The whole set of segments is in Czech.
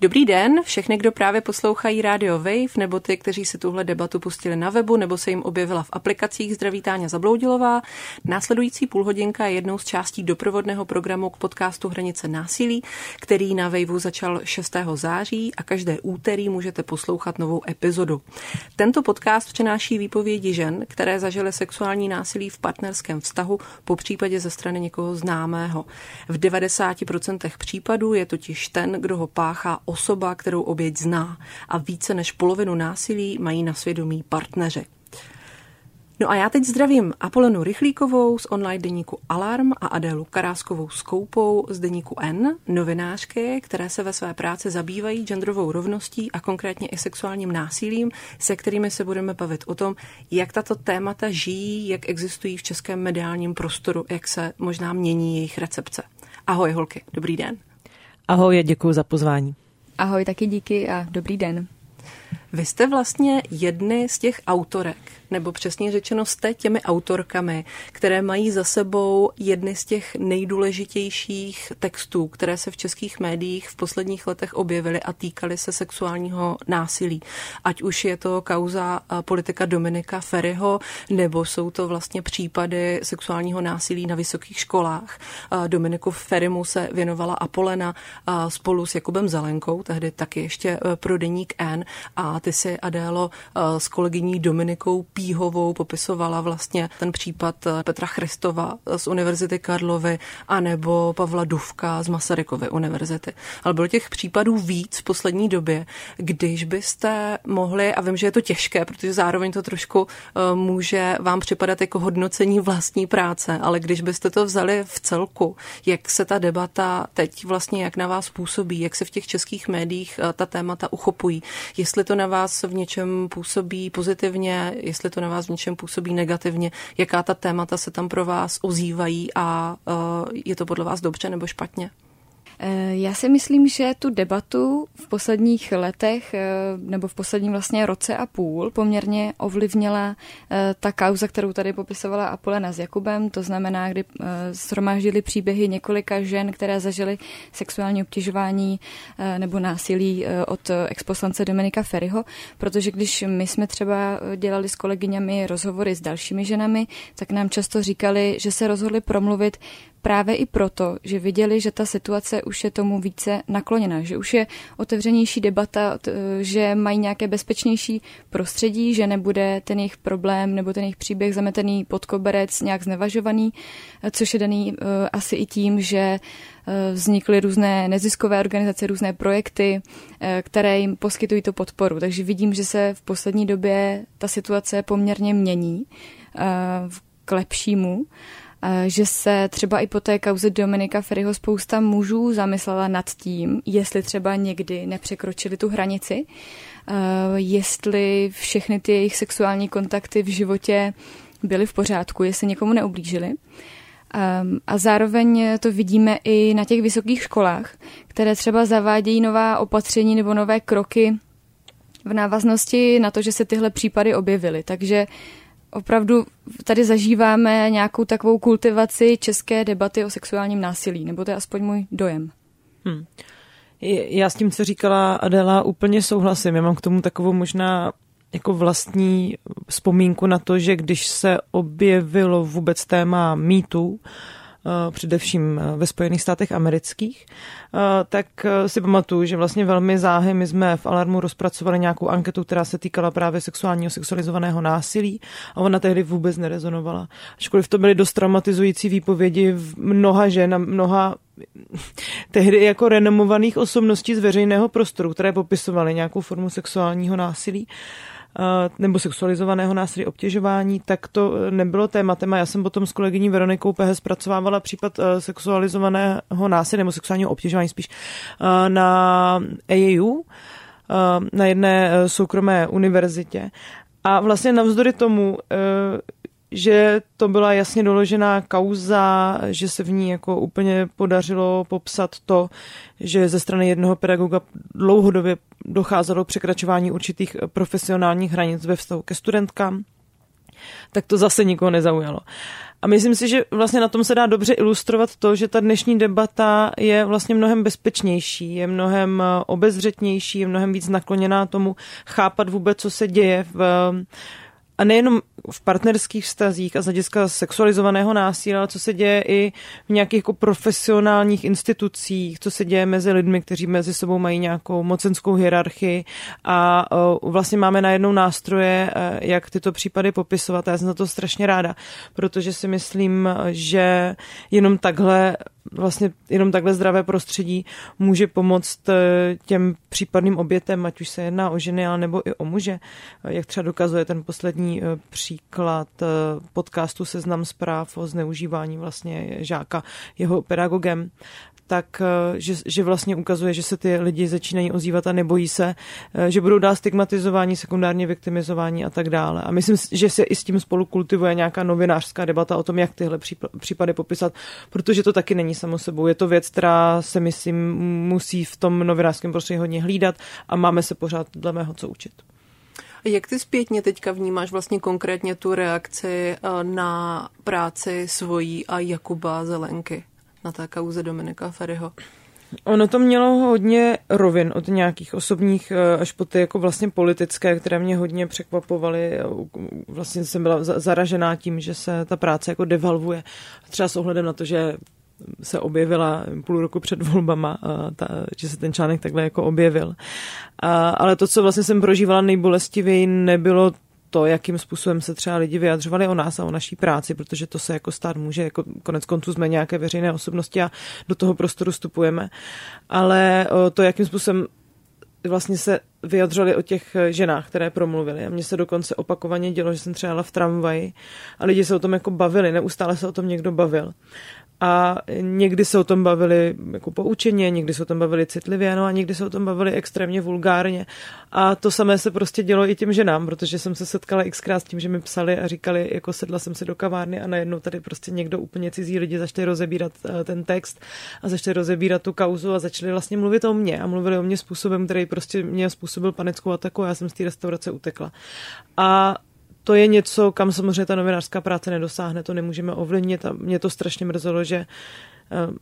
Dobrý den, všechny, kdo právě poslouchají Radio Wave, nebo ty, kteří si tuhle debatu pustili na webu, nebo se jim objevila v aplikacích Zdraví Táňa Zabloudilová. Následující půlhodinka je jednou z částí doprovodného programu k podcastu Hranice násilí, který na Waveu začal 6. září a každé úterý můžete poslouchat novou epizodu. Tento podcast přináší výpovědi žen, které zažily sexuální násilí v partnerském vztahu, po případě ze strany někoho známého. V 90% případů je totiž ten, kdo ho páchá, osoba, kterou oběť zná a více než polovinu násilí mají na svědomí partneři. No a já teď zdravím Apolonu Rychlíkovou z online deníku Alarm a Adélu Karáskovou s Koupou z deníku N, novinářky, které se ve své práci zabývají genderovou rovností a konkrétně i sexuálním násilím, se kterými se budeme bavit o tom, jak tato témata žijí, jak existují v českém mediálním prostoru, jak se možná mění jejich recepce. Ahoj holky, dobrý den. Ahoj, děkuji za pozvání. Ahoj, taky díky a dobrý den. Vy jste vlastně jedny z těch autorek, nebo přesně řečeno jste těmi autorkami, které mají za sebou jedny z těch nejdůležitějších textů, které se v českých médiích v posledních letech objevily a týkaly se sexuálního násilí. Ať už je to kauza politika Dominika Ferryho, nebo jsou to vlastně případy sexuálního násilí na vysokých školách. Dominiku Ferrymu se věnovala Apolena spolu s Jakubem Zelenkou, tehdy taky ještě pro deník N a ty si, Adélo, s kolegyní Dominikou Píhovou popisovala vlastně ten případ eh, Petra Christova z Univerzity Karlovy anebo Pavla Duvka z Masarykovy univerzity. Ale bylo těch případů víc v poslední době, když byste mohli, a vím, že je to těžké, protože zároveň to trošku eh, může vám připadat jako hodnocení vlastní práce, ale když byste to vzali v celku, jak se ta debata teď vlastně, jak na vás působí, jak se v těch českých médiích eh, ta témata uchopují, jestli to na vás v něčem působí pozitivně, jestli jestli to na vás v něčem působí negativně, jaká ta témata se tam pro vás ozývají a uh, je to podle vás dobře nebo špatně? Eh, já si myslím, že tu debatu v posledních letech eh, nebo v posledním vlastně roce a půl poměrně ovlivnila eh, ta kauza, kterou tady popisovala Apolena s Jakubem, to znamená, kdy shromáždili příběhy několika žen, které zažily sexuální obtěžování nebo násilí od exposlance Dominika Ferryho, protože když my jsme třeba dělali s kolegyněmi rozhovory s dalšími ženami, tak nám často říkali, že se rozhodli promluvit právě i proto, že viděli, že ta situace už je tomu více nakloněna, že už je otevřenější debata, že mají nějaké bezpečnější prostředí, že nebude ten jejich problém nebo ten jejich příběh zametený pod koberec nějak znevažovaný, což je daný eh, asi i tím, že eh, vznikly různé neziskové organizace, různé projekty, eh, které jim poskytují tu podporu. Takže vidím, že se v poslední době ta situace poměrně mění k lepšímu že se třeba i po té kauze Dominika Ferryho spousta mužů zamyslela nad tím, jestli třeba někdy nepřekročili tu hranici, jestli všechny ty jejich sexuální kontakty v životě byly v pořádku, jestli někomu neublížili. A zároveň to vidíme i na těch vysokých školách, které třeba zavádějí nová opatření nebo nové kroky v návaznosti na to, že se tyhle případy objevily. Takže opravdu tady zažíváme nějakou takovou kultivaci české debaty o sexuálním násilí, nebo to je aspoň můj dojem. Hmm. Já s tím, co říkala Adela, úplně souhlasím. Já mám k tomu takovou možná jako vlastní vzpomínku na to, že když se objevilo vůbec téma mýtu, především eh, ve Spojených státech amerických, eh, tak si pamatuju, že vlastně velmi záhy my jsme v Alarmu rozpracovali nějakou anketu, která se týkala právě sexuálního sexualizovaného násilí a ona tehdy vůbec nerezonovala. Ačkoliv to byly dost traumatizující výpovědi mnoha žen a mnoha tehdy jako renomovaných osobností z veřejného prostoru, které popisovaly nějakou formu sexuálního násilí. Eh, nebo sexualizovaného násilí, obtěžování, tak to nebylo tématem a já jsem potom s kolegyní Veronikou Pehe zpracovávala případ eh, sexualizovaného násilí nebo sexuálního obtěžování spíš eh, na AAU, na jedné soukromé univerzitě. A vlastně navzdory tomu, že to byla jasně doložená kauza, že se v ní jako úplně podařilo popsat to, že ze strany jednoho pedagoga dlouhodobě docházelo k překračování určitých profesionálních hranic ve vztahu ke studentkám tak to zase nikoho nezaujalo. A myslím si, že vlastně na tom se dá dobře ilustrovat to, že ta dnešní debata je vlastně mnohem bezpečnější, je mnohem eh, obezřetnější, je mnohem víc nakloněná tomu chápat vůbec, co se děje v a nejenom v partnerských vztazích a z hlediska sexualizovaného násilí, ale co se děje i v nějakých jako profesionálních institucích, co se děje mezi lidmi, kteří mezi sebou mají nějakou mocenskou hierarchii. A vlastně máme najednou nástroje, uh, jak tyto případy popisovat. Já jsem za to strašně ráda, protože si myslím, že jenom takhle vlastně jenom takhle zdravé prostředí může pomoct eh, těm případným obětem, ať už se jedná o ženy, ale nebo i o muže. Jak třeba dokazuje ten poslední eh, příklad eh, podcastu Seznam zpráv o zneužívání vlastně žáka jeho pedagogem, tak eh, že, že vlastně ukazuje, že se ty lidi začínají ozývat a nebojí se, eh, že budou dál stigmatizování, sekundárně viktimizování a tak dále. A myslím, že se i s tím spolu kultivuje nějaká novinářská debata o tom, jak tyhle případy popisat, protože to taky není samo sebou. Je to věc, která se, myslím, musí v tom novinářském prostředí hodně hlídat a máme se pořád dle mého co učit. Jak ty zpětně teďka vnímáš vlastně konkrétně tu reakci eh, na práci svojí a Jakuba Zelenky? Na té kauze Dominika Ferryho? Ono to mělo hodně rovin od nějakých osobních eh, až po ty jako vlastně politické, které mě hodně překvapovaly. Vlastně jsem byla zaražená tím, že se ta práce jako devalvuje. Třeba s ohledem na to, že se objevila půl roku před volbama, ta, že se ten článek takhle jako objevil. A, ale to, co vlastně jsem prožívala nejbolestivěji, nebylo to, jakým způsobem se třeba lidi vyjadřovali o nás a o naší práci, protože to se jako stát může, jako konec konců jsme nějaké veřejné osobnosti a do toho prostoru vstupujeme. Ale to, jakým způsobem vlastně se vyjadřovali o těch ženách, které promluvily. A mně se dokonce opakovaně dělo, že jsem třeba jela v tramvaji a lidi se o tom jako bavili, neustále se o tom někdo bavil a někdy se o tom bavili jako poučeně, někdy se o tom bavili citlivě, no a někdy se o tom bavili extrémně vulgárně. A to samé se prostě dělo i těm ženám, protože jsem se setkala xkrát s tím, že mi psali a říkali, jako sedla jsem si do kavárny a najednou tady prostě někdo úplně cizí lidi začali rozebírat eh, ten text a začali rozebírat tu kauzu a začali vlastně mluvit o mně a mluvili o mě způsobem, který prostě mě způsobil panickou ataku a já jsem z té restaurace utekla. A to je něco, kam samozřejmě ta novinářská práce nedosáhne, to nemůžeme ovlivnit a mě to strašně mrzelo, že eh,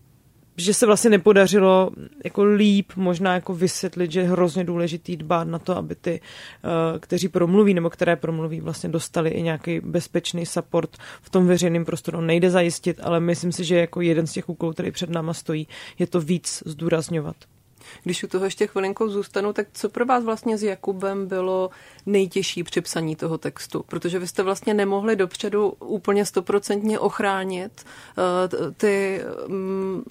že se vlastně nepodařilo jako líp možná jako vysvětlit, že je hrozně důležitý dbát na to, aby ty, eh, kteří promluví nebo které promluví, vlastně dostali i nějaký bezpečný support v tom veřejném prostoru. Nejde zajistit, ale myslím si, že jako jeden z těch úkolů, který před náma stojí, je to víc zdůrazňovat. Když u toho ještě chvilinkou zůstanu, tak co pro vás vlastně s Jakubem bylo nejtěžší při psaní toho textu? Protože vy jste vlastně nemohli dopředu úplně stoprocentně ochránit uh, ty um,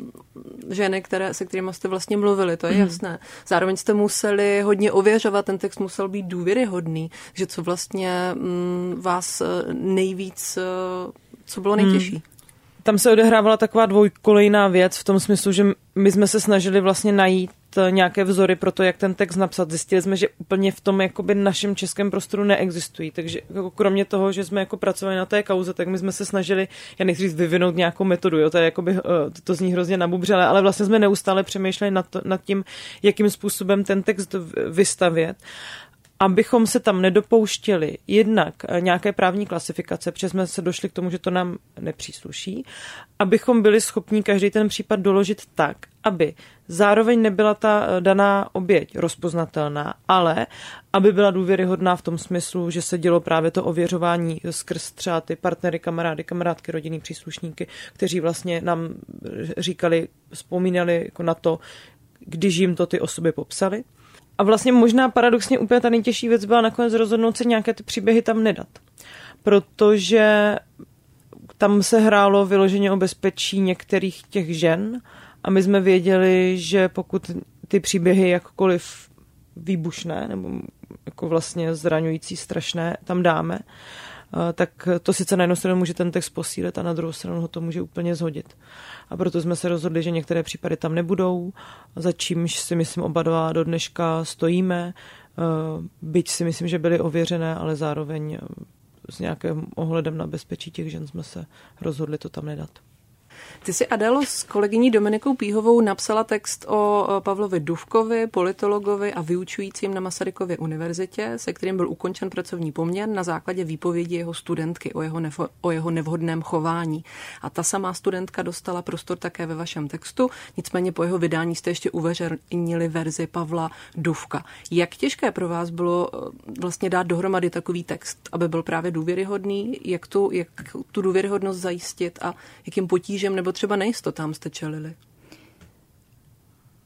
ženy, které, se kterými jste vlastně mluvili, to je mm. jasné. Zároveň jste museli hodně ověřovat, ten text musel být důvěryhodný, že co vlastně um, vás eh, nejvíc, uh, co bylo nejtěžší? Mm tam se odehrávala taková dvojkolejná věc v tom smyslu, že my jsme se snažili vlastně najít eh, nějaké vzory pro to, jak ten text napsat. Zjistili jsme, že úplně v tom jakoby našem českém prostoru neexistují. Takže jako kromě toho, že jsme jako pracovali na té kauze, tak my jsme se snažili, já nechci říct, vyvinout nějakou metodu, jo, to, je jakoby, eh, to zní hrozně nabubřele, ale vlastně jsme neustále přemýšleli nad, to, nad tím, jakým způsobem ten text vystavět abychom se tam nedopouštěli jednak eh, nějaké právní klasifikace, protože jsme se došli k tomu, že to nám nepřísluší, abychom byli schopni každý ten případ doložit tak, aby zároveň nebyla ta eh, daná oběť rozpoznatelná, ale aby byla důvěryhodná v tom smyslu, že se dělo právě to ověřování skrz třeba ty partnery, kamarády, kamarádky, rodinný příslušníky, kteří vlastně nám říkali, vzpomínali jako na to, když jim to ty osoby popsali. A vlastně možná paradoxně úplně ta nejtěžší věc byla nakonec rozhodnout se nějaké ty příběhy tam nedat. Protože tam se hrálo vyloženě o bezpečí některých těch žen a my jsme věděli, že pokud ty příběhy jakkoliv výbušné nebo jako vlastně zraňující, strašné tam dáme, tak to sice na jednu stranu může ten text posílit a na druhou stranu ho to může úplně zhodit. A proto jsme se rozhodli, že některé případy tam nebudou, za čímž si myslím oba dva do dneška stojíme, eh, byť si myslím, že byly ověřené, ale zároveň s nějakým ohledem na bezpečí těch žen jsme se rozhodli to tam nedat. Ty si Adelo s kolegyní Dominikou Píhovou napsala text o Pavlovi Duvkovi, politologovi a vyučujícím na Masarykově univerzitě, se kterým byl ukončen pracovní poměr na základě výpovědi jeho studentky o jeho, nefo, o jeho nevhodném chování. A ta samá studentka dostala prostor také ve vašem textu, nicméně po jeho vydání jste ještě uveřejnili verzi Pavla Duvka. Jak těžké pro vás bylo eh, vlastně dát dohromady takový text, aby byl právě důvěryhodný, jak tu, jak tu důvěryhodnost zajistit a jakým potížem nebo třeba nejistotám jste čelili?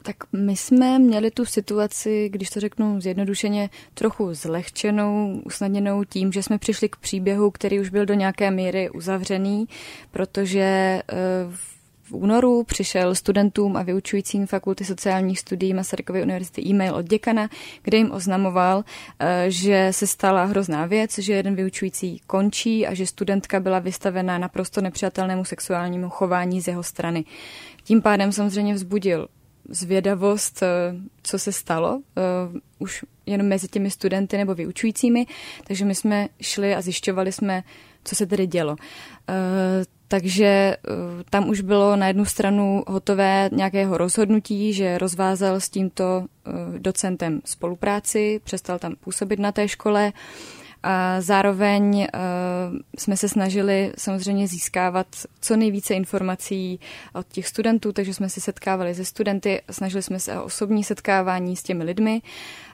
Tak my jsme měli tu situaci, když to řeknu zjednodušeně, trochu zlehčenou, usnadněnou tím, že jsme přišli k příběhu, který už byl do nějaké míry uzavřený, protože eh, v únoru přišel studentům a vyučujícím fakulty sociálních studií Masarykovy univerzity e-mail od děkana, kde jim oznamoval, eh, že se stala hrozná věc, že jeden vyučující končí a že studentka byla vystavena naprosto nepřijatelnému sexuálnímu chování z jeho strany. Tím pádem samozřejmě vzbudil zvědavost, eh, co se stalo, eh, už jenom mezi těmi studenty nebo vyučujícími, takže my jsme šli a zjišťovali jsme, co se tedy dělo. Takže tam už bylo na jednu stranu hotové nějakého rozhodnutí, že rozvázal s tímto docentem spolupráci, přestal tam působit na té škole. A zároveň uh, jsme se snažili samozřejmě získávat co nejvíce informací od těch studentů, takže jsme se setkávali se studenty, snažili jsme se o osobní setkávání s těmi lidmi.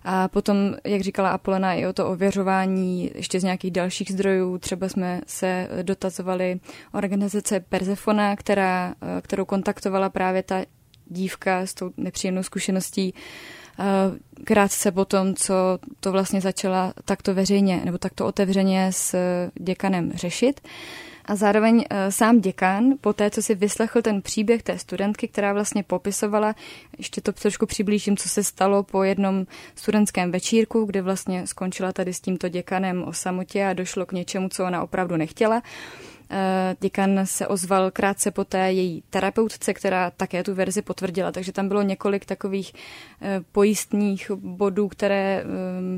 A potom, jak říkala Apolena, i o to ověřování ještě z nějakých dalších zdrojů. Třeba jsme se dotazovali organizace Persefona, která, uh, kterou kontaktovala právě ta dívka s tou nepříjemnou zkušeností krátce po tom, co to vlastně začala takto veřejně nebo takto otevřeně s děkanem řešit. A zároveň e, sám děkan, po té, co si vyslechl ten příběh té studentky, která vlastně popisovala, ještě to trošku přiblížím, co se stalo po jednom studentském večírku, kde vlastně skončila tady s tímto děkanem o samotě a došlo k něčemu, co ona opravdu nechtěla, Eh, děkan se ozval krátce poté její terapeutce, která také tu verzi potvrdila, takže tam bylo několik takových eh, pojistných bodů, které eh,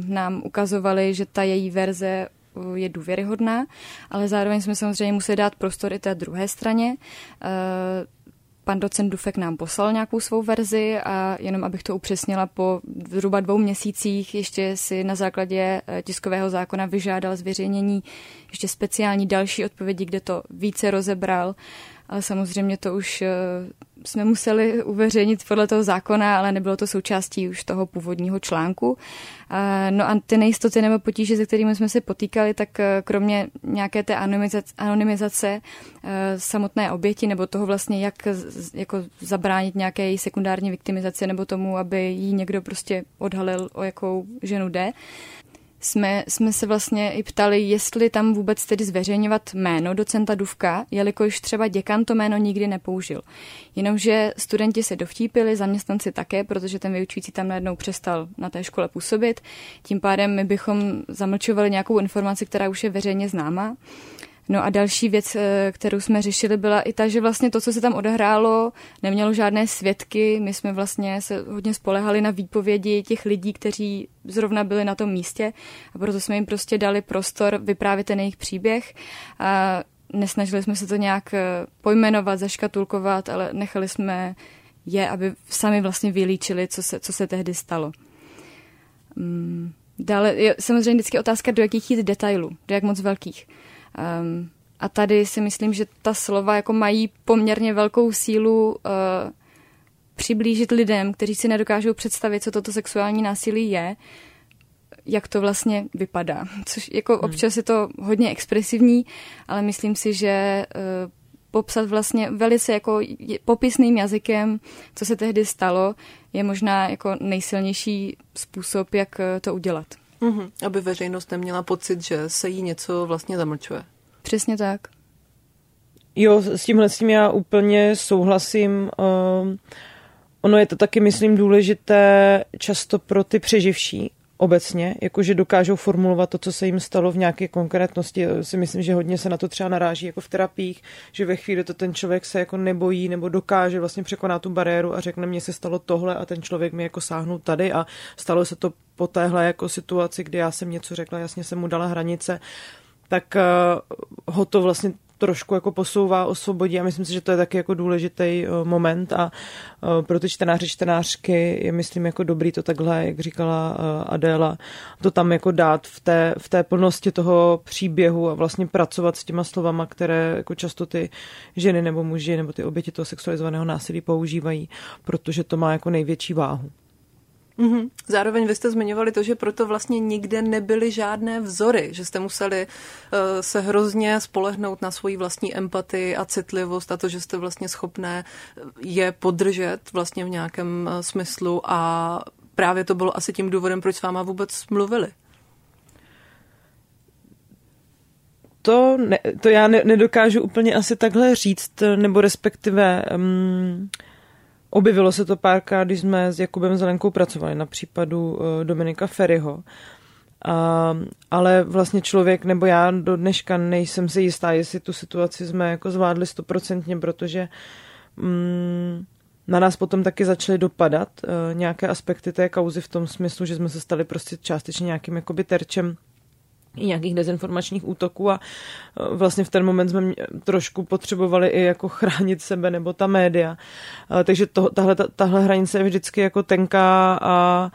nám ukazovaly, že ta její verze je důvěryhodná, ale zároveň jsme samozřejmě museli dát prostor i té druhé straně. Pan docent Dufek nám poslal nějakou svou verzi a jenom abych to upřesnila, po zhruba dvou měsících ještě si na základě eh, tiskového zákona vyžádal zveřejnění ještě speciální další odpovědi, kde to více rozebral ale samozřejmě to už eh, jsme museli uveřejnit podle toho zákona, ale nebylo to součástí už toho původního článku. No a ty nejistoty nebo potíže, se kterými jsme se potýkali, tak eh, kromě nějaké té anonymizace, anonymizace eh, samotné oběti nebo toho vlastně, jak jako zabránit nějaké sekundární viktimizaci nebo tomu, aby jí někdo prostě odhalil, o jakou ženu jde, jsme, jsme se vlastně i ptali, jestli tam vůbec tedy zveřejňovat jméno docenta Duvka, jelikož třeba děkan to jméno nikdy nepoužil. Jenomže studenti se dovtípili, zaměstnanci také, protože ten vyučující tam najednou přestal na té škole působit. Tím pádem my bychom zamlčovali nějakou informaci, která už je veřejně známa. No a další věc, eh, kterou jsme řešili, byla i ta, že vlastně to, co se tam odehrálo, nemělo žádné svědky. My jsme vlastně se hodně spolehali na výpovědi těch lidí, kteří zrovna byli na tom místě a proto jsme jim prostě dali prostor vyprávět ten jejich příběh. A nesnažili jsme se to nějak eh, pojmenovat, zaškatulkovat, ale nechali jsme je, aby sami vlastně vylíčili, co se, co se tehdy stalo. Mm. Dále je samozřejmě vždycky otázka, do jakých jít detailů, do jak moc velkých. Um, a tady si myslím, že ta slova jako mají poměrně velkou sílu uh, přiblížit lidem, kteří si nedokážou představit, co toto sexuální násilí je, jak to vlastně vypadá. Což jako hmm. občas je to hodně expresivní, ale myslím si, že uh, popsat vlastně velice jako popisným jazykem, co se tehdy stalo, je možná jako nejsilnější způsob, jak uh, to udělat. Mm-hmm. Aby veřejnost neměla pocit, že se jí něco vlastně zamlčuje. Přesně tak. Jo, s tímhle s tím já úplně souhlasím. Um, ono je to taky, myslím, důležité často pro ty přeživší, obecně, jakože dokážou formulovat to, co se jim stalo v nějaké konkrétnosti. Si myslím, že hodně se na to třeba naráží jako v terapiích, že ve chvíli to ten člověk se jako nebojí nebo dokáže vlastně překonat tu bariéru a řekne, mně se stalo tohle a ten člověk mi jako sáhnul tady a stalo se to po téhle jako situaci, kdy já jsem něco řekla, jasně jsem mu dala hranice, tak uh, ho to vlastně trošku jako posouvá, osvobodí a myslím si, že to je taky jako důležitý moment a pro ty čtenáři, čtenářky je myslím jako dobrý to takhle, jak říkala Adéla, to tam jako dát v té, v té plnosti toho příběhu a vlastně pracovat s těma slovama, které jako často ty ženy nebo muži nebo ty oběti toho sexualizovaného násilí používají, protože to má jako největší váhu. Mm-hmm. Zároveň vy jste zmiňovali to, že proto vlastně nikde nebyly žádné vzory, že jste museli uh, se hrozně spolehnout na svoji vlastní empatii a citlivost a to, že jste vlastně schopné je podržet vlastně v nějakém uh, smyslu a právě to bylo asi tím důvodem, proč s váma vůbec mluvili. To, ne, to já ne, nedokážu úplně asi takhle říct, nebo respektive um, Objevilo se to párkrát, když jsme s Jakubem Zelenkou pracovali na případu uh, Dominika Ferryho. A, ale vlastně člověk, nebo já do dneška nejsem si jistá, jestli tu situaci jsme jako zvládli stoprocentně, protože mm, na nás potom taky začaly dopadat uh, nějaké aspekty té kauzy v tom smyslu, že jsme se stali prostě částečně nějakým jakoby terčem nějakých dezinformačních útoků a e, vlastně v ten moment jsme trošku potřebovali i jako chránit sebe nebo ta média. E, takže to, tahle, tahle hranice je vždycky jako tenká a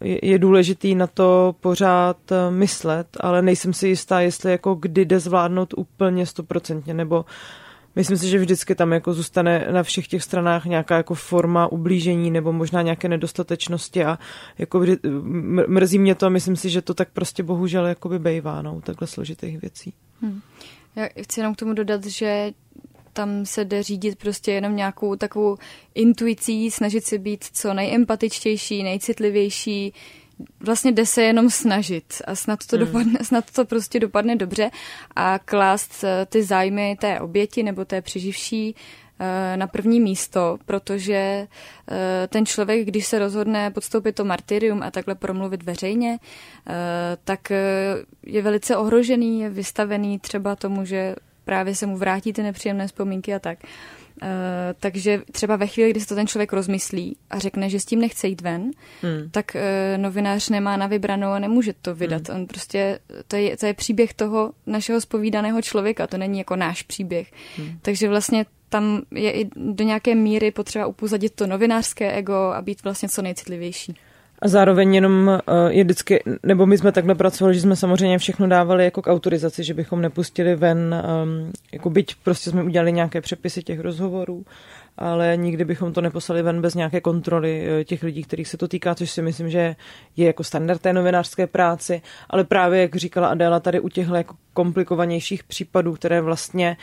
je důležitý na to pořád e, myslet, ale nejsem si jistá, jestli jako kdy jde zvládnout úplně stoprocentně, nebo Myslím si, že vždycky tam jako zůstane na všech těch stranách nějaká jako forma ublížení nebo možná nějaké nedostatečnosti a jako mrzí mě to a myslím si, že to tak prostě bohužel jakoby bejvá, no, takhle složitých věcí. Hmm. Já chci jenom k tomu dodat, že tam se jde řídit prostě jenom nějakou takovou intuicí, snažit se být co nejempatičtější, nejcitlivější, vlastně jde se jenom snažit a snad to, hmm. dopadne, snad to prostě dopadne dobře a klást eh, ty zájmy té oběti nebo té přeživší eh, na první místo, protože eh, ten člověk, když se rozhodne podstoupit to martyrium a takhle promluvit veřejně, tak je velice ohrožený, je vystavený třeba tomu, že právě se mu vrátí ty nepříjemné vzpomínky a tak. Uh, takže třeba ve chvíli, kdy se to ten člověk rozmyslí a řekne, že s tím nechce jít ven, hmm. tak uh, novinář nemá na vybranou a nemůže to vydat. Hmm. On prostě, to je, to je příběh toho našeho spovídaného člověka, to není jako náš příběh. Hmm. Takže vlastně tam je i do nějaké míry potřeba upozadit to novinářské ego a být vlastně co nejcitlivější. A zároveň jenom uh, je vždycky, nebo my jsme takhle pracovali, že jsme samozřejmě všechno dávali jako k autorizaci, že bychom nepustili ven, um, jako byť prostě jsme udělali nějaké přepisy těch rozhovorů, ale nikdy bychom to neposlali ven bez nějaké kontroly uh, těch lidí, kterých se to týká, což si myslím, že je jako standard té novinářské práci, ale právě, jak říkala Adéla, tady u těchto jako komplikovanějších případů, které vlastně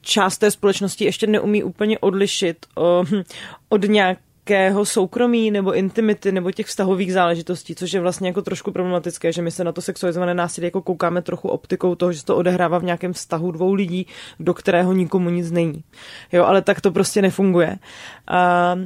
část té společnosti ještě neumí úplně odlišit uh, od nějak nějakého soukromí nebo intimity nebo těch vztahových záležitostí, což je vlastně jako trošku problematické, že my se na to sexualizované násilí jako koukáme trochu optikou toho, že se to odehrává v nějakém vztahu dvou lidí, do kterého nikomu nic není. Jo, ale tak to prostě nefunguje. A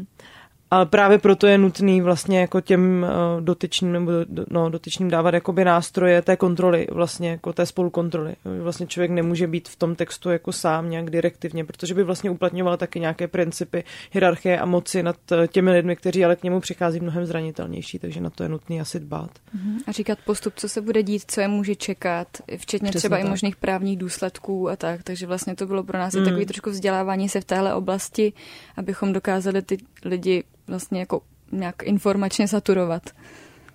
ale právě proto je nutný vlastně jako těm uh, dotyčným, nebo no, dotyčným dávat jakoby nástroje té kontroly, vlastně jako té spolukontroly. Vlastně člověk nemůže být v tom textu jako sám nějak direktivně, protože by vlastně uplatňoval taky nějaké principy hierarchie a moci nad eh, těmi lidmi, kteří ale k němu přichází mnohem zranitelnější, takže na to je nutný asi dbát. Mhm. A říkat postup, co se bude dít, co je může čekat, včetně Přesně třeba tak. i možných právních důsledků a tak. Takže vlastně to bylo pro nás mm. i takový trošku vzdělávání se v téhle oblasti, abychom dokázali ty lidi vlastně jako nějak informačně saturovat.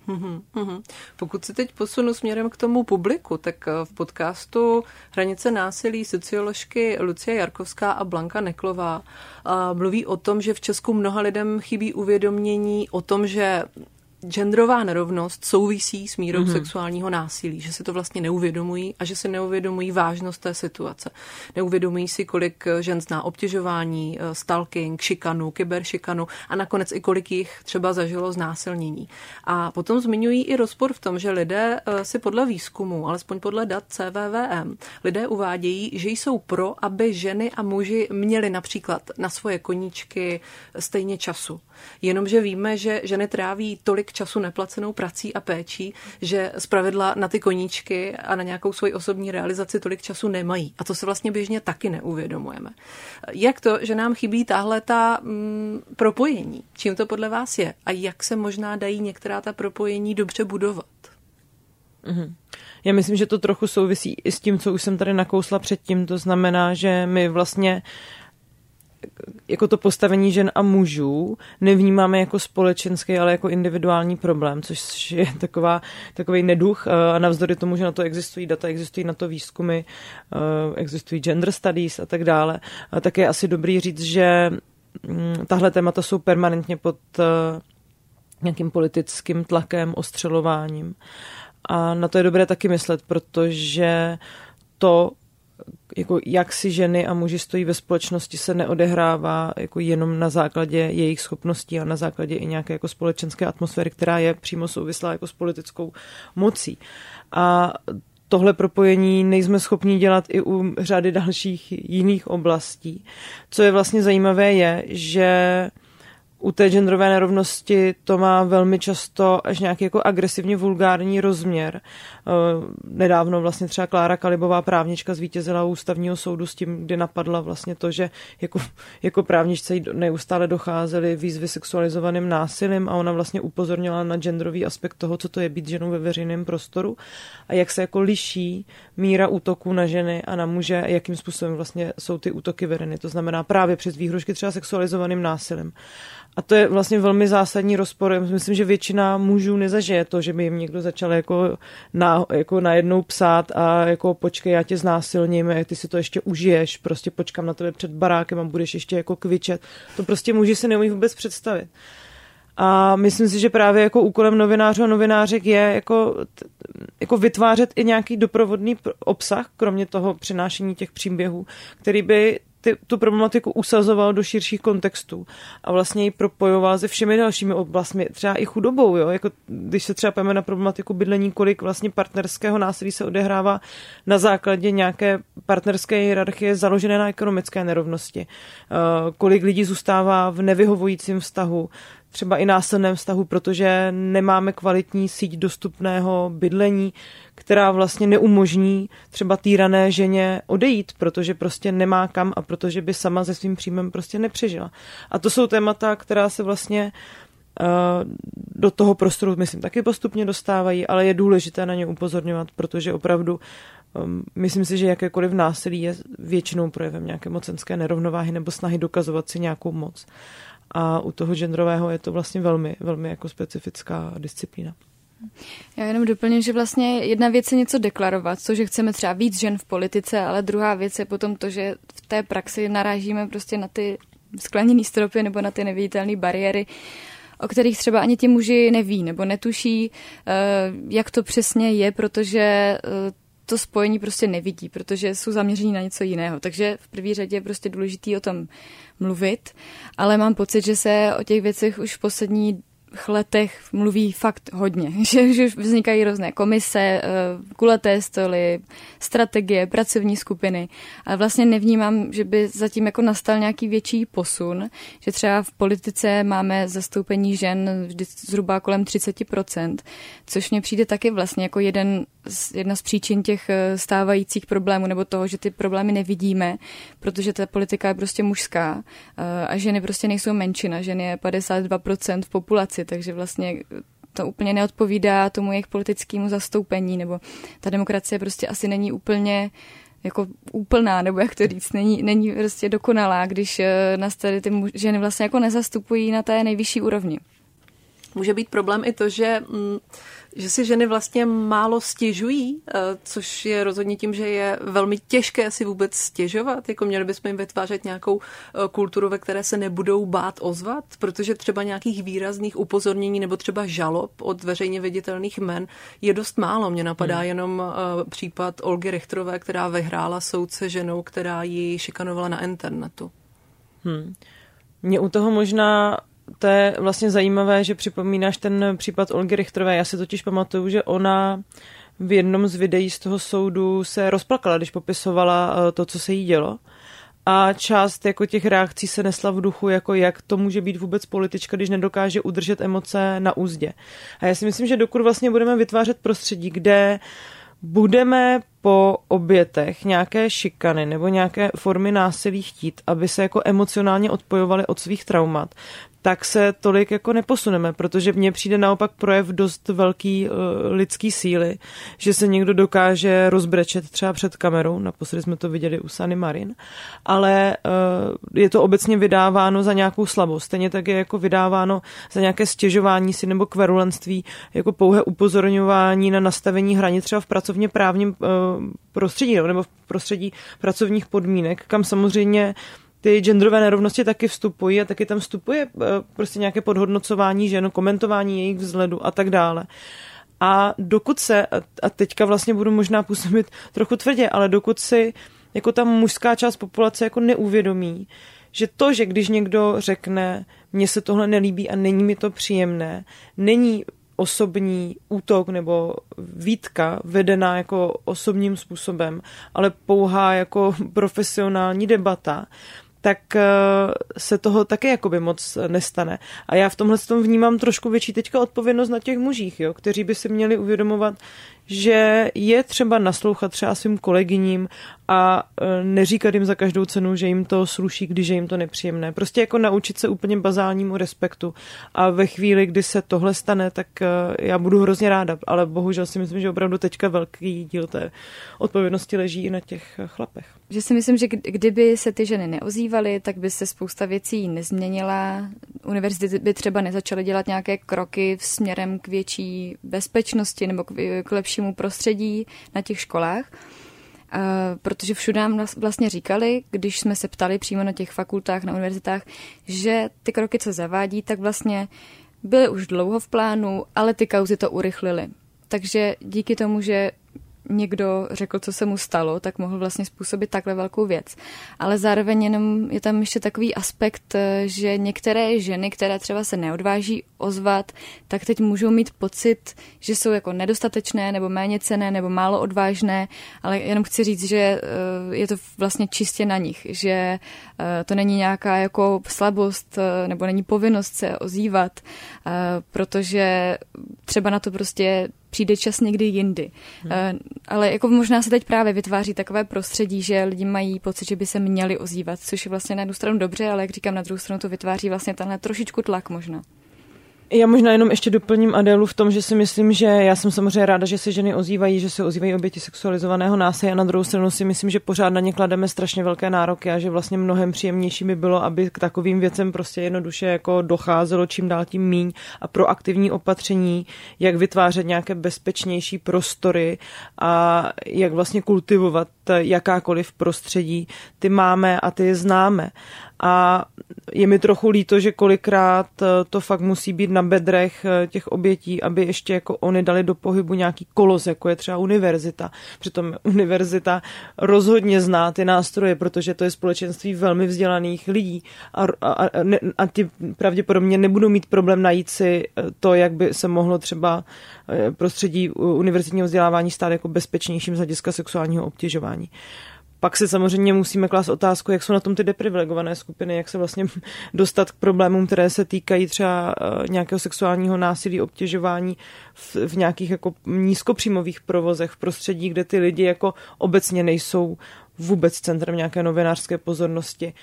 Uhum, uhum. Pokud se teď posunu směrem k tomu publiku, tak eh, v podcastu Hranice násilí socioložky Lucie Jarkovská a Blanka Neklová eh, mluví o tom, že v Česku mnoha lidem chybí uvědomění o tom, že genderová nerovnost souvisí s mírou mm-hmm. sexuálního násilí, že si to vlastně neuvědomují a že si neuvědomují vážnost té situace. Neuvědomují si, kolik žen zná obtěžování, eh, stalking, šikanu, kyberšikanu a nakonec i kolik jich třeba zažilo znásilnění. A potom zmiňují i rozpor v tom, že lidé eh, si podle výzkumu, alespoň podle dat CVVM, lidé uvádějí, že jsou pro, aby ženy a muži měli například na svoje koníčky stejně času. Jenomže víme, že ženy tráví tolik času neplacenou prací a péčí, že zpravidla na ty koníčky a na nějakou svoji osobní realizaci tolik času nemají. A to se vlastně běžně taky neuvědomujeme. Jak to, že nám chybí tahle ta mm, propojení? Čím to podle vás je? A jak se možná dají některá ta propojení dobře budovat? Mm-hmm. Já myslím, že to trochu souvisí i s tím, co už jsem tady nakousla předtím. To znamená, že my vlastně jako to postavení žen a mužů nevnímáme jako společenský, ale jako individuální problém, což je taková, takový neduch a navzdory tomu, že na to existují data, existují na to výzkumy, existují gender studies a tak dále, tak je asi dobrý říct, že mm, tahle témata jsou permanentně pod nějakým politickým tlakem, ostřelováním. A na to je dobré taky myslet, protože to, jako jak si ženy a muži stojí ve společnosti, se neodehrává jako jenom na základě jejich schopností a na základě i nějaké jako společenské atmosféry, která je přímo souvislá jako s politickou mocí. A tohle propojení nejsme schopni dělat i u řady dalších jiných oblastí. Co je vlastně zajímavé je, že u té genderové nerovnosti to má velmi často až nějaký jako agresivně vulgární rozměr. Eh, nedávno vlastně třeba Klára Kalibová právnička zvítězila u ústavního soudu s tím, kdy napadla vlastně to, že jako, jako právničce neustále docházely výzvy sexualizovaným násilím a ona vlastně upozornila na genderový aspekt toho, co to je být ženou ve veřejném prostoru a jak se jako liší míra útoků na ženy a na muže, jakým způsobem vlastně jsou ty útoky vedeny. To znamená právě přes výhrušky třeba sexualizovaným násilím. A to je vlastně velmi zásadní rozpor. Myslím, že většina mužů nezažije to, že by jim někdo začal jako, na, jako najednou psát a jako počkej, já tě znásilním, ty si to ještě užiješ, prostě počkám na tebe před barákem a budeš ještě jako kvičet. To prostě muži si neumí vůbec představit. A myslím si, že právě jako úkolem novinářů a novinářek je jako, jako vytvářet i nějaký doprovodný obsah, kromě toho přinášení těch příběhů, který by ty, tu problematiku usazoval do širších kontextů a vlastně ji propojoval se všemi dalšími oblastmi, třeba i chudobou, jo? Jako, když se třeba pojeme na problematiku bydlení, kolik vlastně partnerského násilí se odehrává na základě nějaké partnerské hierarchie založené na ekonomické nerovnosti, uh, kolik lidí zůstává v nevyhovujícím vztahu, třeba i násilném vztahu, protože nemáme kvalitní síť dostupného bydlení, která vlastně neumožní třeba týrané ženě odejít, protože prostě nemá kam a protože by sama se svým příjmem prostě nepřežila. A to jsou témata, která se vlastně uh, do toho prostoru, myslím, taky postupně dostávají, ale je důležité na ně upozorňovat, protože opravdu um, myslím si, že jakékoliv násilí je většinou projevem nějaké mocenské nerovnováhy nebo snahy dokazovat si nějakou moc. A u toho genderového je to vlastně velmi, velmi jako specifická disciplína. Já jenom doplním, že vlastně jedna věc je něco deklarovat, to, že chceme třeba víc žen v politice, ale druhá věc je potom to, že v té praxi narážíme prostě na ty skleněné stropy nebo na ty neviditelné bariéry, o kterých třeba ani ti muži neví nebo netuší, eh, jak to přesně je, protože eh, to spojení prostě nevidí, protože jsou zaměření na něco jiného. Takže v první řadě je prostě důležitý o tom mluvit, ale mám pocit, že se o těch věcech už v poslední letech mluví fakt hodně, že, že vznikají různé komise, eh, kulaté stoly, strategie, pracovní skupiny, ale vlastně nevnímám, že by zatím jako nastal nějaký větší posun, že třeba v politice máme zastoupení žen vždy zhruba kolem 30%, což mně přijde taky vlastně jako jeden jedna z příčin těch eh, stávajících problémů, nebo toho, že ty problémy nevidíme, protože ta politika je prostě mužská eh, a ženy prostě nejsou menšina, ženy je 52% v populaci, takže vlastně to úplně neodpovídá tomu jejich politickému zastoupení, nebo ta demokracie prostě asi není úplně jako úplná, nebo jak to říct, není, není prostě dokonalá, když eh, nás tady ty ženy vlastně jako nezastupují na té nejvyšší úrovni. Může být problém i to, že mm, že si ženy vlastně málo stěžují, eh, což je rozhodně tím, že je velmi těžké si vůbec stěžovat. Jako měli bychom jim vytvářet nějakou eh, kulturu, ve které se nebudou bát ozvat, protože třeba nějakých výrazných upozornění nebo třeba žalob od veřejně viditelných men je dost málo. Mně napadá hmm. jenom eh, případ Olgy Richterové, která vyhrála soudce ženou, která ji šikanovala na internetu. Hmm. Mě u toho možná to je vlastně zajímavé, že připomínáš ten případ Olgy Richterové. Já si totiž pamatuju, že ona v jednom z videí z toho soudu se rozplakala, když popisovala eh, to, co se jí dělo. A část jako těch reakcí se nesla v duchu, jako jak to může být vůbec politička, když nedokáže udržet emoce na úzdě. A já si myslím, že dokud vlastně budeme vytvářet prostředí, kde budeme po obětech nějaké šikany nebo nějaké formy násilí chtít, aby se jako emocionálně odpojovali od svých traumat, tak se tolik jako neposuneme, protože mně přijde naopak projev dost velký uh, lidský síly, že se někdo dokáže rozbrečet třeba před kamerou, naposledy jsme to viděli u Sany Marin, ale uh, je to obecně vydáváno za nějakou slabost. Stejně tak je jako vydáváno za nějaké stěžování si nebo kverulenství, jako pouhé upozorňování na nastavení hranic třeba v pracovně právním uh, prostředí nebo v prostředí pracovních podmínek, kam samozřejmě ty genderové nerovnosti taky vstupují a taky tam vstupuje eh, prostě nějaké podhodnocování žen, komentování jejich vzhledu a tak dále. A dokud se, a teďka vlastně budu možná působit trochu tvrdě, ale dokud si jako ta mužská část populace jako neuvědomí, že to, že když někdo řekne, mně se tohle nelíbí a není mi to příjemné, není osobní útok nebo výtka vedená jako osobním způsobem, ale pouhá jako profesionální debata, tak eh, se toho taky jakoby moc nestane. A já v tomhle tom vnímám trošku větší teďka odpovědnost na těch mužích, jo, kteří by si měli uvědomovat, že je třeba naslouchat třeba svým kolegyním a e, neříkat jim za každou cenu, že jim to sluší, když je jim to nepříjemné. Prostě jako naučit se úplně bazálnímu respektu. A ve chvíli, kdy se tohle stane, tak e, já budu hrozně ráda, ale bohužel si myslím, že opravdu teďka velký díl té odpovědnosti leží i na těch chlapech. Že si myslím, že kdyby se ty ženy neozývaly, tak by se spousta věcí nezměnila. Univerzity by třeba nezačaly dělat nějaké kroky v směrem k větší bezpečnosti nebo k lepšímu prostředí na těch školách. protože všude nám vlastně říkali, když jsme se ptali přímo na těch fakultách, na univerzitách, že ty kroky, co zavádí, tak vlastně byly už dlouho v plánu, ale ty kauzy to urychlily. Takže díky tomu, že někdo řekl, co se mu stalo, tak mohl vlastně způsobit takhle velkou věc. Ale zároveň jenom je tam ještě takový aspekt, eh, že některé ženy, které třeba se neodváží ozvat, tak teď můžou mít pocit, že jsou jako nedostatečné nebo méně cené nebo málo odvážné, ale jenom chci říct, že eh, je to vlastně čistě na nich, že eh, to není nějaká jako slabost nebo není povinnost se ozývat, protože třeba na to prostě přijde čas někdy jindy. Hmm. Uh, ale jako možná se teď právě vytváří takové prostředí, že lidi mají pocit, že by se měli ozývat, což je vlastně na jednu stranu dobře, ale jak říkám, na druhou stranu to vytváří vlastně tenhle trošičku tlak možná. Já možná jenom ještě doplním Adélu v tom, že si myslím, že já jsem samozřejmě ráda, že se ženy ozývají, že se ozývají oběti sexualizovaného násilí a na druhou stranu si myslím, že pořád na ně klademe strašně velké nároky a že vlastně mnohem příjemnější by bylo, aby k takovým věcem prostě jednoduše jako docházelo čím dál tím míň a proaktivní opatření, jak vytvářet nějaké bezpečnější prostory a jak vlastně kultivovat jakákoliv prostředí, ty máme a ty je známe. A je mi trochu líto, že kolikrát eh, to fakt musí být na bedrech eh, těch obětí, aby ještě jako oni dali do pohybu nějaký kolos, jako je třeba univerzita. Přitom univerzita rozhodně zná ty nástroje, protože to je společenství velmi vzdělaných lidí a, a, a, a ti pravděpodobně nebudou mít problém najít si eh, to, jak by se mohlo třeba prostředí univerzitního vzdělávání stát jako bezpečnějším z hlediska sexuálního obtěžování. Pak si samozřejmě musíme klást otázku, jak jsou na tom ty deprivilegované skupiny, jak se vlastně dostat k problémům, které se týkají třeba eh, nějakého sexuálního násilí, obtěžování v, v nějakých jako nízkopříjmových provozech, v prostředí, kde ty lidi jako obecně nejsou vůbec centrem nějaké novinářské pozornosti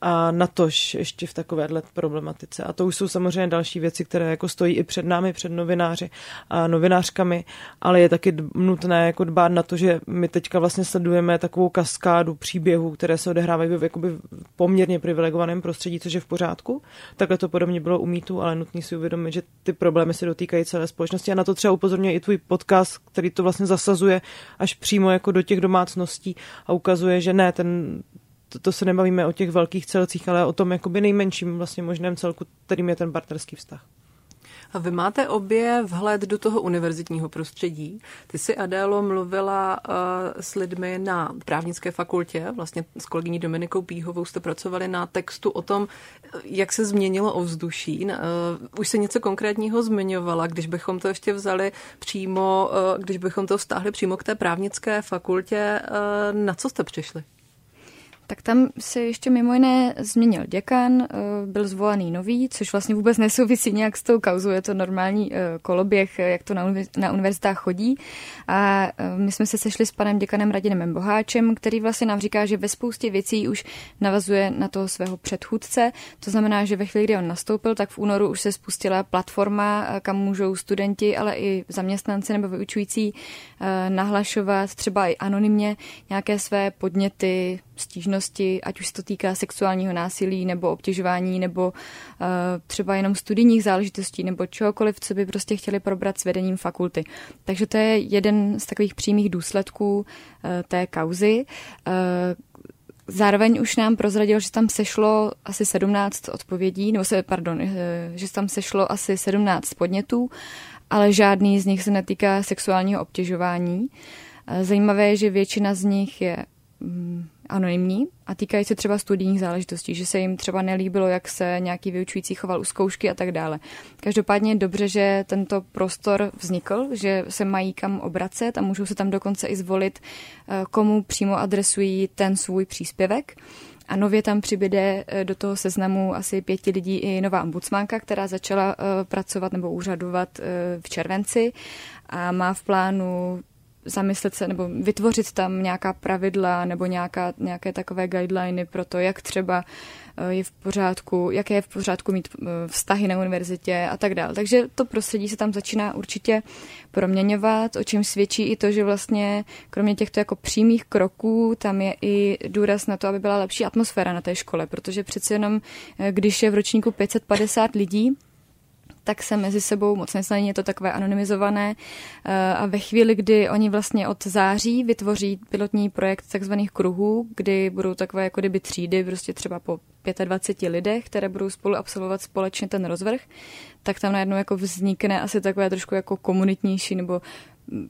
a natož ještě v takovéhle problematice. A to už jsou samozřejmě další věci, které jako stojí i před námi, před novináři a novinářkami, ale je taky nutné jako dbát na to, že my teďka vlastně sledujeme takovou kaskádu příběhů, které se odehrávají v jakoby poměrně privilegovaném prostředí, což je v pořádku. Takhle to podobně bylo u ale nutný si uvědomit, že ty problémy se dotýkají celé společnosti a na to třeba upozorňuje i tvůj podcast, který to vlastně zasazuje až přímo jako do těch domácností a ukazuje, že ne, ten to, to se nebavíme o těch velkých celcích, ale o tom jakoby nejmenším vlastně možném celku, kterým je ten partnerský vztah. A vy máte obě vhled do toho univerzitního prostředí. Ty si, Adélo, mluvila uh, s lidmi na právnické fakultě, vlastně s kolegyní Dominikou Píhovou jste pracovali na textu o tom, jak se změnilo ovzduší. Uh, už se něco konkrétního zmiňovala, když bychom to ještě vzali přímo, uh, když bychom to vztáhli přímo k té právnické fakultě, uh, na co jste přišli? Tak tam se ještě mimo jiné změnil děkan, eh, byl zvolený nový, což vlastně vůbec nesouvisí nějak s tou kauzou, je to normální eh, koloběh, jak to na univerzitách chodí. A eh, my jsme se sešli s panem děkanem Radinem Boháčem, který vlastně nám říká, že ve spoustě věcí už navazuje na toho svého předchůdce. To znamená, že ve chvíli, kdy on nastoupil, tak v únoru už se spustila platforma, kam můžou studenti, ale i zaměstnanci nebo vyučující nahlašovat třeba i anonymně nějaké své podněty, stížnosti, ať už se to týká sexuálního násilí nebo obtěžování nebo uh, třeba jenom studijních záležitostí nebo čehokoliv, co by prostě chtěli probrat s vedením fakulty. Takže to je jeden z takových přímých důsledků uh, té kauzy. Uh, Zároveň už nám prozradil, že tam sešlo asi 17 odpovědí, nebo se, pardon, že tam sešlo asi 17 podnětů, ale žádný z nich se netýká sexuálního obtěžování. Zajímavé je, že většina z nich je mm, anonymní a týkají se třeba studijních záležitostí, že se jim třeba nelíbilo, jak se nějaký vyučující choval u zkoušky a tak dále. Každopádně je dobře, že tento prostor vznikl, že se mají kam obracet a můžou se tam dokonce i zvolit, eh, komu přímo adresují ten svůj příspěvek. A nově tam přibyde eh, do toho seznamu asi pěti lidí i nová ombudsmanka, která začala eh, pracovat nebo úřadovat v červenci a má v plánu zamyslet se nebo vytvořit tam nějaká pravidla nebo nějaká, nějaké takové guideliny pro to, jak třeba eh, je v pořádku, jaké je v pořádku mít eh, vztahy na univerzitě a tak dále. Takže to prostředí se tam začíná určitě proměňovat, o čem svědčí i to, že vlastně kromě těchto jako přímých kroků tam je i důraz na to, aby byla lepší atmosféra na té škole, protože přeci jenom, eh, když je v ročníku 550 lidí, tak se mezi sebou moc neznají, je to takové anonymizované eh, a ve chvíli, kdy oni vlastně od září vytvoří pilotní projekt takzvaných kruhů, kdy budou takové jako kdyby třídy, prostě třeba po 25 lidech, které budou spolu absolvovat společně ten rozvrh, tak tam najednou jako vznikne asi takové trošku jako komunitnější nebo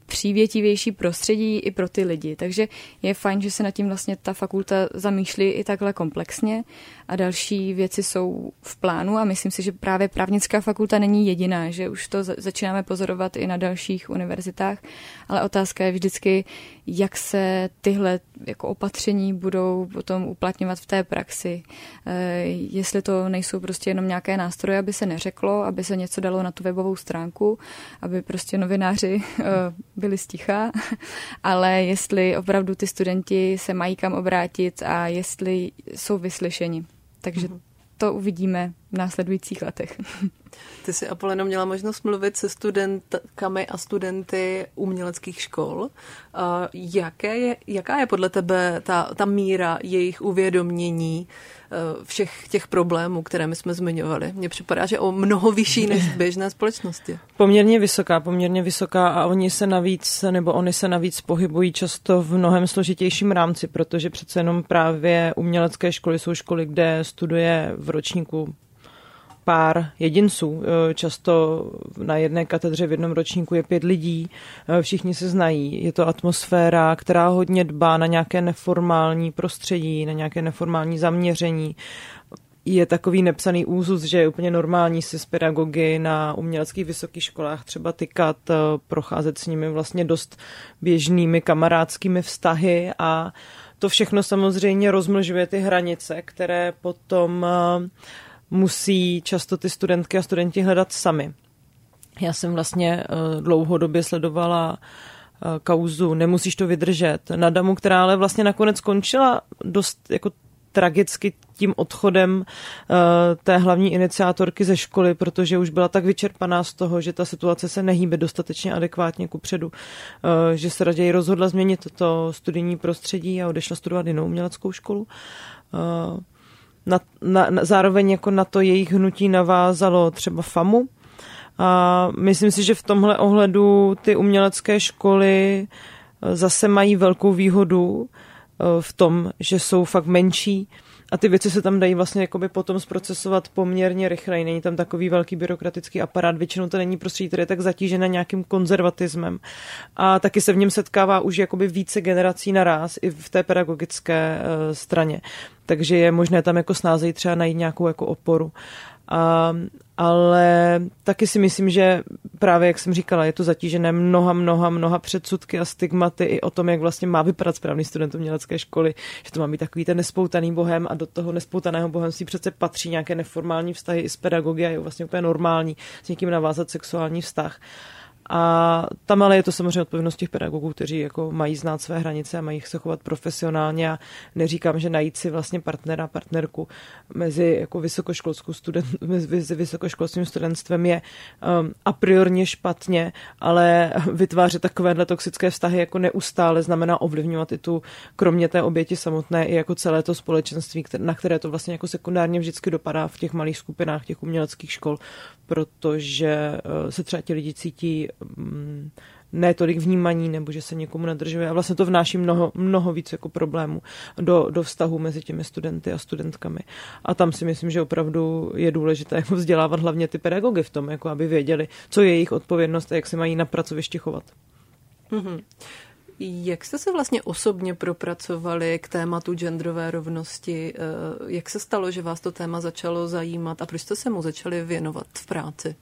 přívětivější prostředí i pro ty lidi. Takže je fajn, že se nad tím vlastně ta fakulta zamýšlí i takhle komplexně a další věci jsou v plánu a myslím si, že právě právnická fakulta není jediná, že už to začínáme pozorovat i na dalších univerzitách, ale otázka je vždycky, jak se tyhle jako opatření budou potom uplatňovat v té praxi. Eh, jestli to nejsou prostě jenom nějaké nástroje, aby se neřeklo, aby se něco dalo na tu webovou stránku, aby prostě novináři eh, byli sticha, ale jestli opravdu ty studenti se mají kam obrátit a jestli jsou vyslyšeni. Takže mhm. to uvidíme v následujících letech. Ty jsi, Apoleno, měla možnost mluvit se studentkami a studenty uměleckých škol. Jaké je, jaká je podle tebe ta, ta míra jejich uvědomění Eh, všech těch problémů, které my jsme zmiňovali. Mně připadá, že o mnoho vyšší než v běžné společnosti. Poměrně vysoká, poměrně vysoká a oni se navíc, nebo oni se navíc pohybují často v mnohem složitějším rámci, protože přece jenom právě umělecké školy jsou školy, kde studuje v ročníku pár jedinců. Eh, často na jedné katedře v jednom ročníku je pět lidí, eh, všichni se znají. Je to atmosféra, která hodně dbá na nějaké neformální prostředí, na nějaké neformální zaměření je takový nepsaný úzus, že je úplně normální si s pedagogy na uměleckých vysokých školách třeba tykat, eh, procházet s nimi vlastně dost běžnými kamarádskými vztahy a to všechno samozřejmě rozmlžuje ty hranice, které potom uh, musí často ty studentky a studenti hledat sami. Já jsem vlastně uh, dlouhodobě sledovala uh, kauzu Nemusíš to vydržet na damu, která ale vlastně nakonec skončila dost jako tragicky tím odchodem uh, té hlavní iniciátorky ze školy, protože už byla tak vyčerpaná z toho, že ta situace se nehýbe dostatečně adekvátně ku předu, že se raději rozhodla změnit to studijní prostředí a odešla studovat jinou uměleckou školu. Na, na, na, zároveň jako na to jejich hnutí navázalo třeba FAMu. A myslím si, že v tomhle ohledu ty umělecké školy eh, zase mají velkou výhodu eh, v tom, že jsou fakt menší, a ty věci se tam dají vlastně jakoby potom zprocesovat poměrně rychleji. Není tam takový velký byrokratický aparát, většinou to není prostředí, které je tak zatížené nějakým konzervatismem. A taky se v něm setkává už jakoby více generací naraz i v té pedagogické uh, straně. Takže je možné tam jako snázejí třeba najít nějakou jako oporu. A, ale taky si myslím, že právě, jak jsem říkala, je to zatížené mnoha, mnoha, mnoha předsudky a stigmaty i o tom, jak vlastně má vypadat správný student umělecké školy, že to má být takový ten nespoutaný bohem a do toho nespoutaného bohemství přece patří nějaké neformální vztahy i s pedagogy a je vlastně úplně normální s někým navázat sexuální vztah. A tam ale je to samozřejmě odpovědnost těch pedagogů, kteří jako mají znát své hranice a mají se chovat profesionálně. A neříkám, že najít si vlastně partnera, partnerku mezi jako vysokoškolskou student, mezi vysokoškolským studentstvem je um, a priorně špatně, ale vytvářet takovéhle toxické vztahy jako neustále znamená ovlivňovat i tu, kromě té oběti samotné, i jako celé to společenství, na které to vlastně jako sekundárně vždycky dopadá v těch malých skupinách těch uměleckých škol, protože uh, se třeba ti lidi cítí ne tolik vnímaní nebo že se někomu nadržuje a vlastně to vnáší mnoho, mnoho víc jako problémů do, do vztahu mezi těmi studenty a studentkami. A tam si myslím, že opravdu je důležité jako vzdělávat hlavně ty pedagogy v tom, jako aby věděli, co je jejich odpovědnost a jak se mají na pracovišti chovat. Mm-hmm. Jak jste se vlastně osobně propracovali k tématu genderové rovnosti? Eh, jak se stalo, že vás to téma začalo zajímat a proč jste se mu začali věnovat v práci?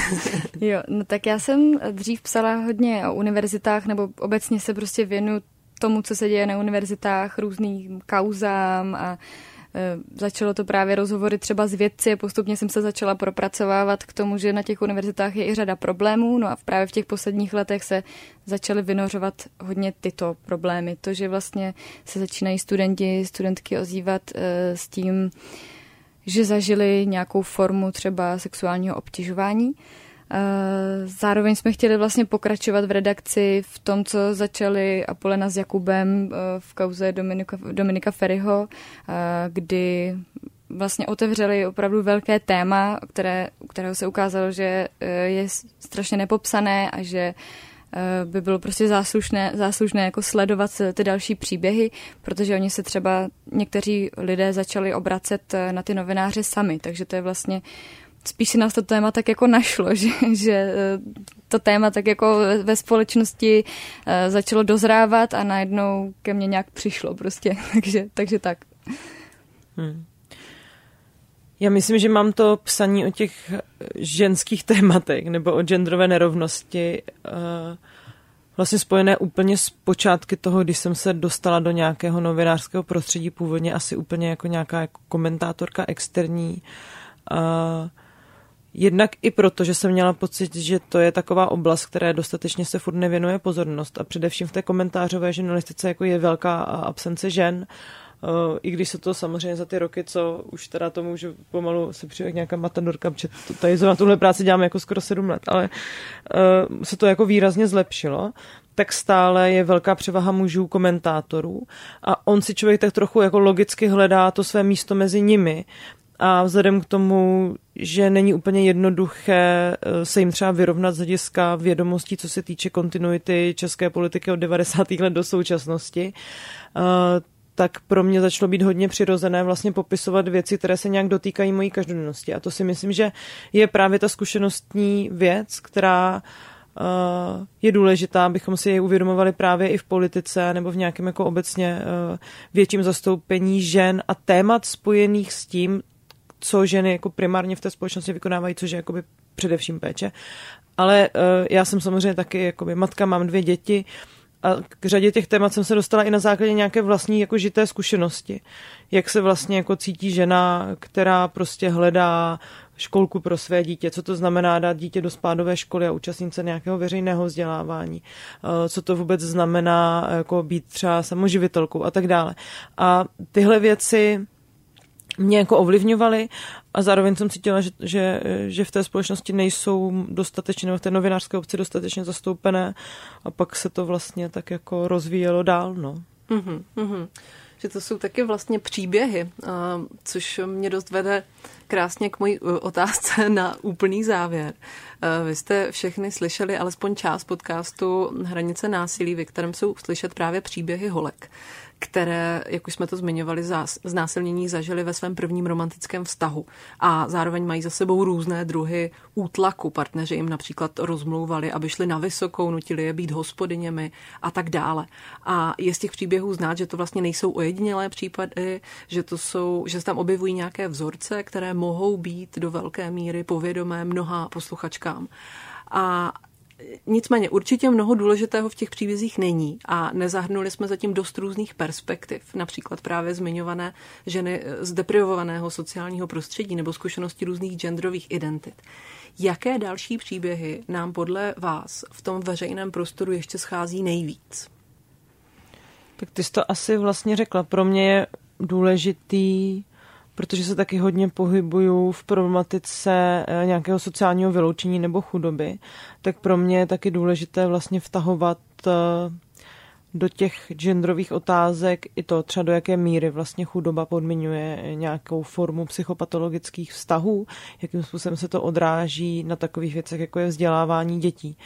jo, no tak já jsem dřív psala hodně o univerzitách, nebo obecně se prostě věnu tomu, co se děje na univerzitách, různým kauzám a e, začalo to právě rozhovory třeba s vědci, postupně jsem se začala propracovávat k tomu, že na těch univerzitách je i řada problémů, no a právě v těch posledních letech se začaly vynořovat hodně tyto problémy. To, že vlastně se začínají studenti, studentky ozývat e, s tím, že zažili nějakou formu třeba sexuálního obtěžování. Eh, zároveň jsme chtěli vlastně pokračovat v redakci v tom, co začali Apolena s Jakubem eh, v kauze Dominika, Dominika Ferryho, eh, kdy vlastně otevřeli opravdu velké téma, které, kterého se ukázalo, že je strašně nepopsané a že Eh, by bylo prostě záslušné, záslušné jako sledovat ty další příběhy, protože oni se třeba někteří lidé začali obracet eh, na ty novináře sami, takže to je vlastně spíš si nás to téma tak jako našlo, že, že eh, to téma tak jako ve společnosti začalo dozrávat a najednou ke mně nějak přišlo prostě, takže, takže tak. Hmm. Já myslím, že mám to psaní o těch ženských tématech nebo o genderové nerovnosti uh, vlastně spojené úplně s počátky toho, když jsem se dostala do nějakého novinářského prostředí, původně asi úplně jako nějaká jako komentátorka externí. Uh, Jednak i proto, že jsem měla pocit, že to je taková oblast, které dostatečně se furt nevěnuje pozornost a především v té komentářové žurnalistice jako je velká absence žen I když se to samozřejmě za ty roky, co už teda to můžu pomalu se přijde nějaká matadorka, protože to, tady na tuhle práci děláme jako skoro sedm let, ale uh, se to jako výrazně zlepšilo tak stále je velká převaha mužů komentátorů a on si člověk tak trochu jako logicky hledá to své místo mezi nimi a vzhledem k tomu, že není úplně jednoduché eh, se jim třeba vyrovnat z hlediska vědomostí, co se týče kontinuity české politiky od 90. let do současnosti, tak pro mě začalo být hodně přirozené vlastně popisovat věci, které se nějak dotýkají mojí každodennosti. A to si myslím, že je právě ta zkušenostní věc, která uh, je důležitá, abychom si je uvědomovali právě i v politice nebo v nějakém jako obecně uh, větším zastoupení žen a témat spojených s tím, co ženy jako primárně v té společnosti vykonávají, což je jakoby především péče. Ale uh, já jsem samozřejmě taky jakoby matka, mám dvě děti, a k řadě těch témat jsem se dostala i na základě nějaké vlastní jako žité zkušenosti. Jak se vlastně jako cítí žena, která prostě hledá školku pro své dítě, co to znamená dát dítě do spádové školy a účastnit se nějakého veřejného vzdělávání, eh, co to vůbec znamená jako být třeba samoživitelkou a tak dále. A tyhle věci mě jako ovlivňovaly a zároveň jsem cítila, že, že, že v té společnosti nejsou dostatečně, nebo v té novinářské obci dostatečně zastoupené a pak se to vlastně tak jako rozvíjelo dál, no. Mm-hmm, mm-hmm. Že to jsou taky vlastně příběhy, což mě dost vede krásně k mojí otázce na úplný závěr. Vy jste všechny slyšeli alespoň část podcastu Hranice násilí, ve kterém jsou slyšet právě příběhy holek které, jak už jsme to zmiňovali, znásilnění zažili ve svém prvním romantickém vztahu. A zároveň mají za sebou různé druhy útlaku. Partneři jim například rozmlouvali, aby šli na vysokou, nutili je být hospodyněmi a tak dále. A je z těch příběhů znát, že to vlastně nejsou ojedinělé případy, že, to jsou, že se tam objevují nějaké vzorce, které mohou být do velké míry povědomé mnoha posluchačkám. A Nicméně určitě mnoho důležitého v těch příbězích není a nezahrnuli jsme zatím dost různých perspektiv, například právě zmiňované ženy z deprivovaného sociálního prostředí nebo zkušenosti různých genderových identit. Jaké další příběhy nám podle vás v tom veřejném prostoru ještě schází nejvíc? Tak ty jsi to asi vlastně řekla. Pro mě je důležitý protože se taky hodně pohybuju v problematice eh, nějakého sociálního vyloučení nebo chudoby, tak pro mě je taky důležité vlastně vtahovat eh, do těch genderových otázek i to třeba do jaké míry vlastně chudoba podmiňuje nějakou formu psychopatologických vztahů, jakým způsobem se to odráží na takových věcech, jako je vzdělávání dětí.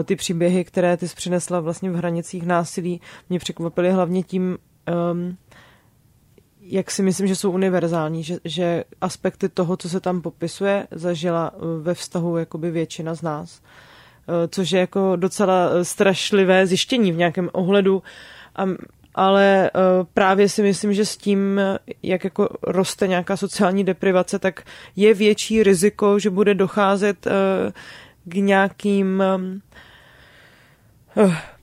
Eh, ty příběhy, které ty přinesla vlastně v hranicích násilí, mě překvapily hlavně tím, um, jak si myslím, že jsou univerzální, že, že aspekty toho, co se tam popisuje, zažila eh, ve vztahu jakoby většina z nás. Eh, což je jako docela eh, strašlivé zjištění v nějakém ohledu, a, ale právě si myslím, že s tím, jak jako roste nějaká sociální deprivace, tak je větší riziko, že bude docházet k nějakým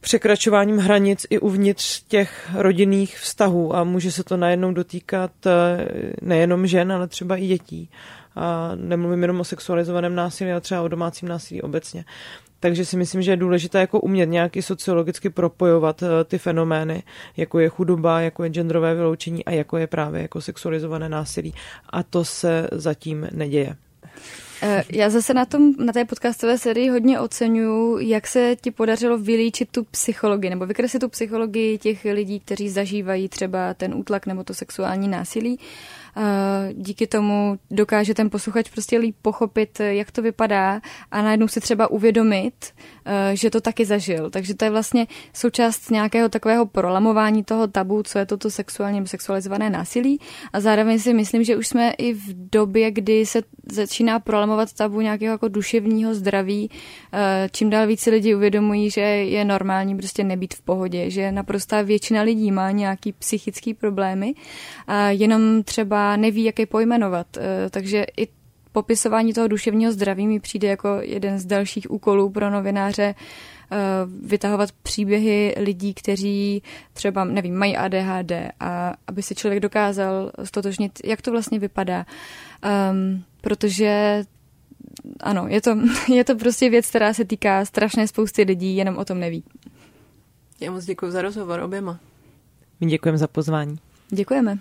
překračováním hranic i uvnitř těch rodinných vztahů a může se to najednou dotýkat eh, nejenom žen, ale třeba i dětí. A nemluvím jenom o sexualizovaném násilí, ale třeba o domácím násilí obecně. Takže si myslím, že je důležité jako umět nějaký sociologicky propojovat eh, ty fenomény, jako je chudoba, jako je genderové vyloučení a jako je právě jako sexualizované násilí. A to se zatím neděje. Eh, já zase na, tom, na té podcastové sérii hodně oceňuju, jak se ti podařilo vylíčit tu psychologii, nebo vykreslit tu psychologii těch lidí, kteří zažívají třeba ten útlak nebo to sexuální násilí díky tomu dokáže ten posluchač prostě líp pochopit, jak to vypadá a najednou si třeba uvědomit, eh, že to taky zažil. Takže to je vlastně součást nějakého takového prolamování toho tabu, co je toto sexuálně sexualizované násilí. A zároveň si myslím, že už jsme i v době, kdy se začíná prolamovat tabu nějakého jako duševního zdraví, eh, čím dál více lidí uvědomují, že je normální prostě nebýt v pohodě, že naprostá většina lidí má nějaký psychický problémy a jenom třeba neví, jak je pojmenovat. Eh, takže i popisování toho duševního zdraví mi přijde jako jeden z dalších úkolů pro novináře eh, vytahovat příběhy lidí, kteří třeba, nevím, mají ADHD a aby si člověk dokázal stotožnit, jak to vlastně vypadá. Um, protože ano, je to, je to prostě věc, která se týká strašné spousty lidí, jenom o tom neví. Já moc děkuji za rozhovor oběma. My děkujeme za pozvání. Děkujeme.